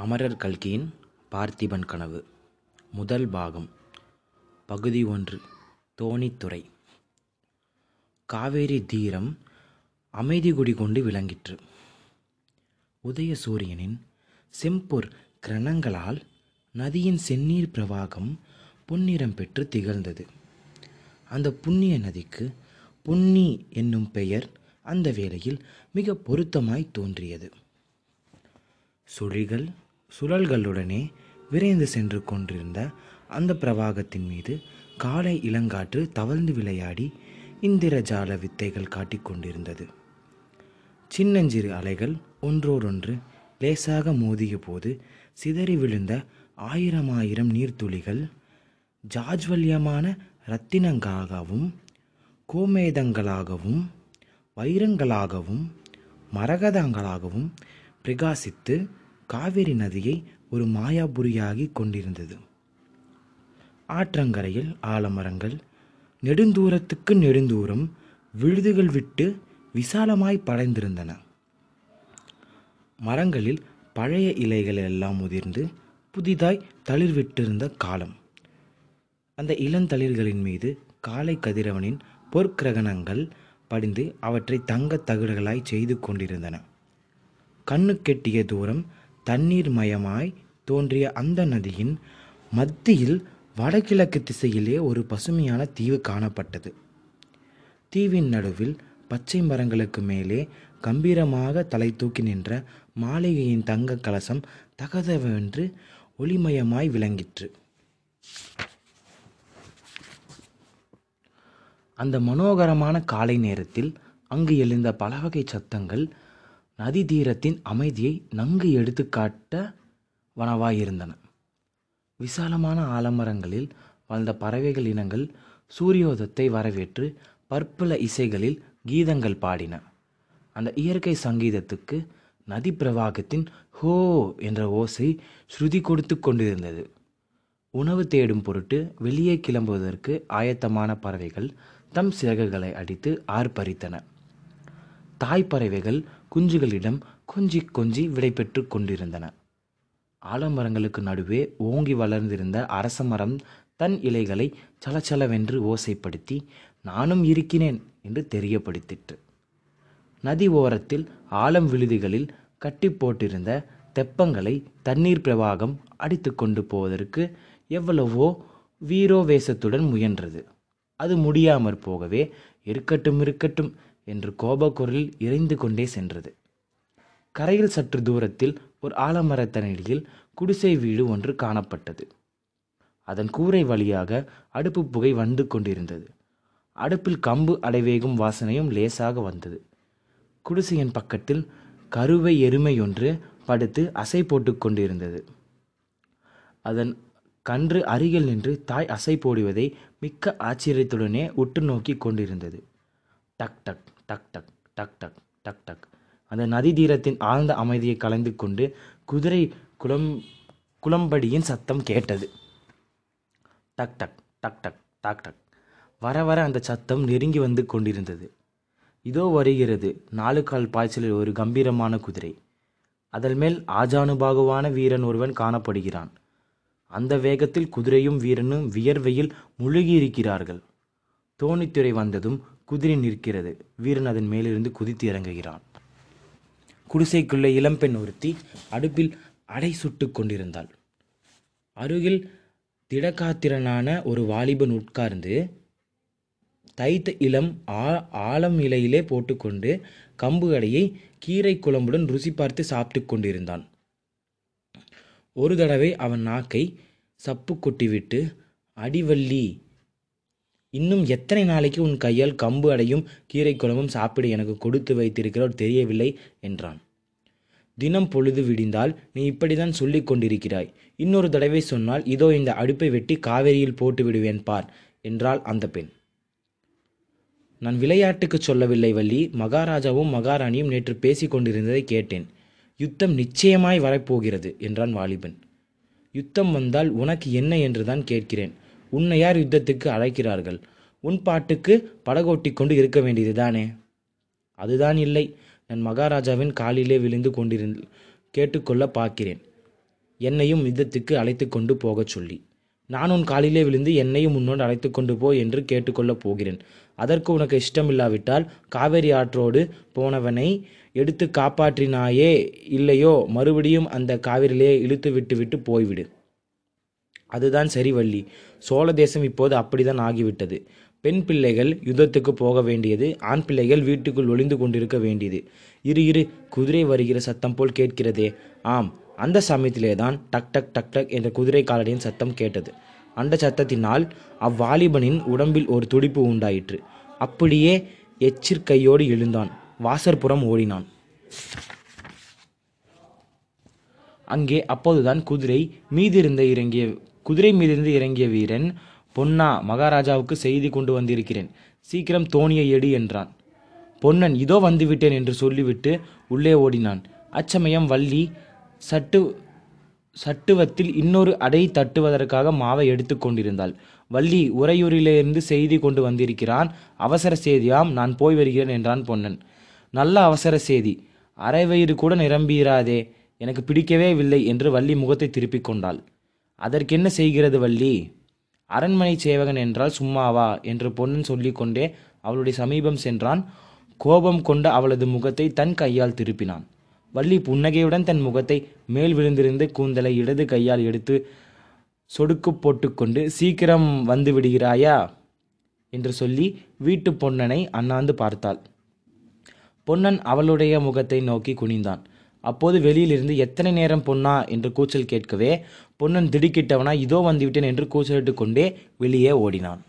அமரர் கல்கியின் பார்த்திபன் கனவு. முதல் பாகம். பகுதி ஒன்று. தோணித்துறை காவேரி தீரம் அமைதி குடிகொண்டு விளங்கிற்று. உதய சூரியனின் செம்பொர் கிரணங்களால் நதியின் செந்நீர் பிரவாகம் பொன்னிறம் பெற்று திகழ்ந்தது. அந்த புண்ணிய நதிக்கு புன்னி என்னும் பெயர் அந்த வேளையில் மிக பொருத்தமாய் தோன்றியது. சுழிகள் சுழல்களுடனே விரைந்து சென்று கொண்டிருந்த அந்த பிரவாகத்தின் மீது காலை இளங்காற்று தவழ்ந்து விளையாடி இந்திரஜால வித்தைகள் காட்டிக்கொண்டிருந்தது சின்னஞ்சிறு அலைகள் ஒன்றோடொன்று லேசாக மோதிய போது சிதறி விழுந்த ஆயிரம் ஆயிரம் நீர்த்துளிகள் ஜாஜ்வல்யமான இரத்தினங்களாகவும் கோமேதங்களாகவும் வைரங்களாகவும் மரகதங்களாகவும் பிரகாசித்து காவிரி நதியை ஒரு மாயாபுரியாகி கொண்டிருந்தது. ஆற்றங்கரையில் ஆலமரங்கள் நெடுந்தூரத்துக்கு நெடுந்தூரம் விழுதுகள் விட்டு விசாலமாய் படைந்திருந்தன. மரங்களில் பழைய இலைகள் எல்லாம் உதிர்ந்து புதிதாய் தளிர்விட்டிருந்த காலம். அந்த இளந்தளிர்களின் மீது காலை கதிரவனின் பொற்கிரகணங்கள் படிந்து அவற்றை தங்கத் தகடுகளாய் செய்து கொண்டிருந்தன. கண்ணு கெட்டிய தூரம் தண்ணீர் மயமாய் தோன்றிய அந்த நதியின் மத்தியில் வடகிழக்கு திசையிலே ஒரு பசுமையான தீவு காணப்பட்டது. தீவின் நடுவில் பச்சை மரங்களுக்கு மேலே கம்பீரமாக தலை தூக்கி நின்ற மாளிகையின் தங்க கலசம் தகதவென்று ஒளிமயமாய் விளங்கிற்று. அந்த மனோகரமான காலை நேரத்தில் அங்கு எழுந்த பலவகை சத்தங்கள் நதி தீரத்தின் அமைதியை நன்கு எடுத்துக்காட்ட வனவாயிருந்தன. விசாலமான ஆலமரங்களில் வாழ்ந்த பறவைகள் இனங்கள் சூரியோதத்தை வரவேற்று பற்பல இசைகளில் கீதங்கள் பாடின. அந்த இயற்கை சங்கீதத்துக்கு நதி பிரவாகத்தின் ஹோ என்ற ஓசை ஸ்ருதி கொடுத்து கொண்டிருந்தது. உணவு தேடும் பொருட்டு வெளியே கிளம்புவதற்கு ஆயத்தமான பறவைகள் தம் சிறகுகளை அடித்து ஆர்ப்பரித்தன. தாய்ப்பறவைகள் குஞ்சுகளிடம் கொஞ்சி கொஞ்சி விடைபெற்று கொண்டிருந்தன. ஆலமரங்களுக்கு நடுவே ஓங்கி வளர்ந்திருந்த அரச மரம் தன் இலைகளை சலச்சலவென்று ஓசைப்படுத்தி நானும் இருக்கிறேன் என்று தெரியப்படுத்திற்று. நதி ஓரத்தில் ஆலம் விழுதிகளில் கட்டி போட்டிருந்த தெப்பங்களை தண்ணீர் பிரவாகம் அடித்து கொண்டு போவதற்கு எவ்வளவோ வீரோவேசத்துடன் முயன்றது. அது முடியாமற் போகவே இருக்கட்டும் இருக்கட்டும் என்று கோபக்குரலில் இறைந்து கொண்டே சென்றது. கரையில் சற்று தூரத்தில் ஒரு ஆலமரத்தனடியில் குடிசை வீடு ஒன்று காணப்பட்டது. அதன் கூரை வழியாக அடுப்பு புகை வந்து கொண்டிருந்தது. அடுப்பில் கம்பு அடைவேகும் வாசனையும் லேசாக வந்தது. குடிசையின் பக்கத்தில் கருவை எருமையொன்று படுத்து அசை போட்டு கொண்டிருந்தது. அதன் கன்று அருகில் நின்று தாய் அசை போடுவதை மிக்க ஆச்சரியத்துடனே உற்று நோக்கி கொண்டிருந்தது. டக் டக் டக் டக் டக் டக் டக் டக். அந்த நதி தீரத்தின் ஆழ்ந்த அமைதியை கலந்து கொண்டு குதிரை குளம் குளம்படியின் சத்தம் கேட்டது. டக் டக் டக் டக் டக் டக். வர வர அந்த சத்தம் நெருங்கி வந்து கொண்டிருந்தது. இதோ வருகிறது நாலு கால் பாய்ச்சலில் ஒரு கம்பீரமான குதிரை. அதன் மேல் ஆஜானுபாகுவான வீரன் ஒருவன் காணப்படுகிறான். அந்த வேகத்தில் குதிரையும் வீரனும் வியர்வையில் முழுகியிருக்கிறார்கள். தோணித்துறை வந்ததும் குதிரை நிற்கிறது. வீரன் அதன் மேலிருந்து குதித்து இறங்குகிறான். குடிசைக்குள்ளே இளம்பெண் ஒருத்தி அடுப்பில் அடை சுட்டு கொண்டிருந்தாள். அருகில் திடகாத்திரனான ஒரு வாலிபன் உட்கார்ந்து தைத்த இளம் ஆ ஆழம் இலையிலே போட்டுக்கொண்டு கம்பு அடையை கீரை குழம்புடன் ருசி பார்த்து சாப்பிட்டு கொண்டிருந்தான். ஒரு தடவை அவன் நாக்கை சப்பு கொட்டிவிட்டு அடிவள்ளி இன்னும் எத்தனை நாளைக்கு உன் கையால் கம்பு அடையும் கீரை குழம்பும் சாப்பிட எனக்கு கொடுத்து வைத்திருக்கிறோர் தெரியவில்லை என்றான். தினம் பொழுது விடிந்தால் நீ இப்படிதான் சொல்லிக் கொண்டிருக்கிறாய். இன்னொரு தடவை சொன்னால் இதோ இந்த அடுப்பை வெட்டி காவேரியில் போட்டு விடுவேன் பார் என்றாள் அந்த பெண். நான் விளையாட்டுக்கு சொல்லவில்லை வள்ளி மகாராஜாவும் மகாராணியும் நேற்று பேசிக் கொண்டிருந்ததை கேட்டேன். யுத்தம் நிச்சயமாய் வரப்போகிறது என்றான் வாலிபன். யுத்தம் வந்தால் உனக்கு என்ன என்றுதான் கேட்கிறேன். உன்னை யார் யுத்தத்துக்கு அழைக்கிறார்கள்? உன் பாட்டுக்கு படகோட்டி கொண்டு இருக்க வேண்டியதுதானே அதுதான் இல்லை. நான் மகாராஜாவின் காலிலே விழுந்து கொண்டிருந்த கேட்டுக்கொள்ள பார்க்கிறேன். என்னையும் யுத்தத்துக்கு அழைத்து கொண்டு போகச் சொல்லி. நான் உன் காலிலே விழுந்து என்னையும் உன்னோடு அழைத்து கொண்டு போ என்று கேட்டுக்கொள்ளப் போகிறேன். அதற்கு உனக்கு இஷ்டமில்லாவிட்டால் காவேரி ஆற்றோடு போனவனை எடுத்து காப்பாற்றினாயே இல்லையோ? மறுபடியும் அந்த காவிரியிலே இழுத்து விட்டு விட்டு போய்விடு. அதுதான் சரி வள்ளி சோழ தேசம் இப்போது அப்படிதான் ஆகிவிட்டது. பெண் பிள்ளைகள் யுத்தத்துக்கு போக வேண்டியது ஆண் பிள்ளைகள் வீட்டுக்குள் ஒளிந்து கொண்டிருக்க வேண்டியது. இரு இரு குதிரை வருகிற சத்தம் போல் கேட்கிறதே. ஆம் அந்த சமயத்திலே தான் டக் டக் டக் டக் என்ற குதிரை காலடியின் சத்தம் கேட்டது. அந்த சத்தத்தினால் அவ்வாலிபனின் உடம்பில் ஒரு துடிப்பு உண்டாயிற்று. அப்படியே எச்சிற்கையோடு எழுந்தான். வாசற்புறம் ஓடினான். அங்கே அப்போதுதான் குதிரை மீதிருந்த இறங்கிய குதிரை மீதிருந்து இறங்கிய வீரன் பொன்னா மகாராஜாவுக்கு செய்தி கொண்டு வந்திருக்கிறேன். சீக்கிரம் தோணியை எடு என்றான். பொன்னன் இதோ வந்துவிட்டேன் என்று சொல்லிவிட்டு உள்ளே ஓடினான். அச்சமயம் வள்ளி சட்டு சட்டுவத்தில் இன்னொரு அடை தட்டுவதற்காக மாவை எடுத்து கொண்டிருந்தாள். வள்ளி உறையூரிலிருந்து செய்தி கொண்டு வந்திருக்கிறான். அவசர செய்தியாம் நான் போய் வருகிறேன் என்றான் பொன்னன். நல்ல அவசர செய்தி அரை வயிறு கூட நிரம்பிராதே. எனக்கு பிடிக்கவே இல்லை என்று வள்ளி முகத்தை திருப்பிக் கொண்டாள். அதற்கென்ன செய்கிறது வள்ளி? அரண்மனை சேவகன் என்றால் சும்மாவா? என்று பொன்னன் சொல்லிக்கொண்டே அவளுடைய சமீபம் சென்றான். கோபம் கொண்ட அவளது முகத்தை தன் கையால் திருப்பினான். வள்ளி புன்னகையுடன் தன் முகத்தை மேல் விழுந்திருந்து கூந்தலை இடது கையால் எடுத்து சொடுக்கு போட்டுக்கொண்டு சீக்கிரம் வந்து விடுகிறாயா என்று சொல்லி வீட்டு பொன்னனை அண்ணாந்து பார்த்தாள். பொன்னன் அவளுடைய முகத்தை நோக்கி குனிந்தான். அப்போது வெளியிலிருந்து எத்தனை நேரம் பொன்னா என்று கூச்சல் கேட்கவே பொன்னன் திடுக்கிட்டவனா இதோ வந்துவிட்டேன் என்று கூச்சலிட்டு கொண்டே வெளியே ஓடினான்.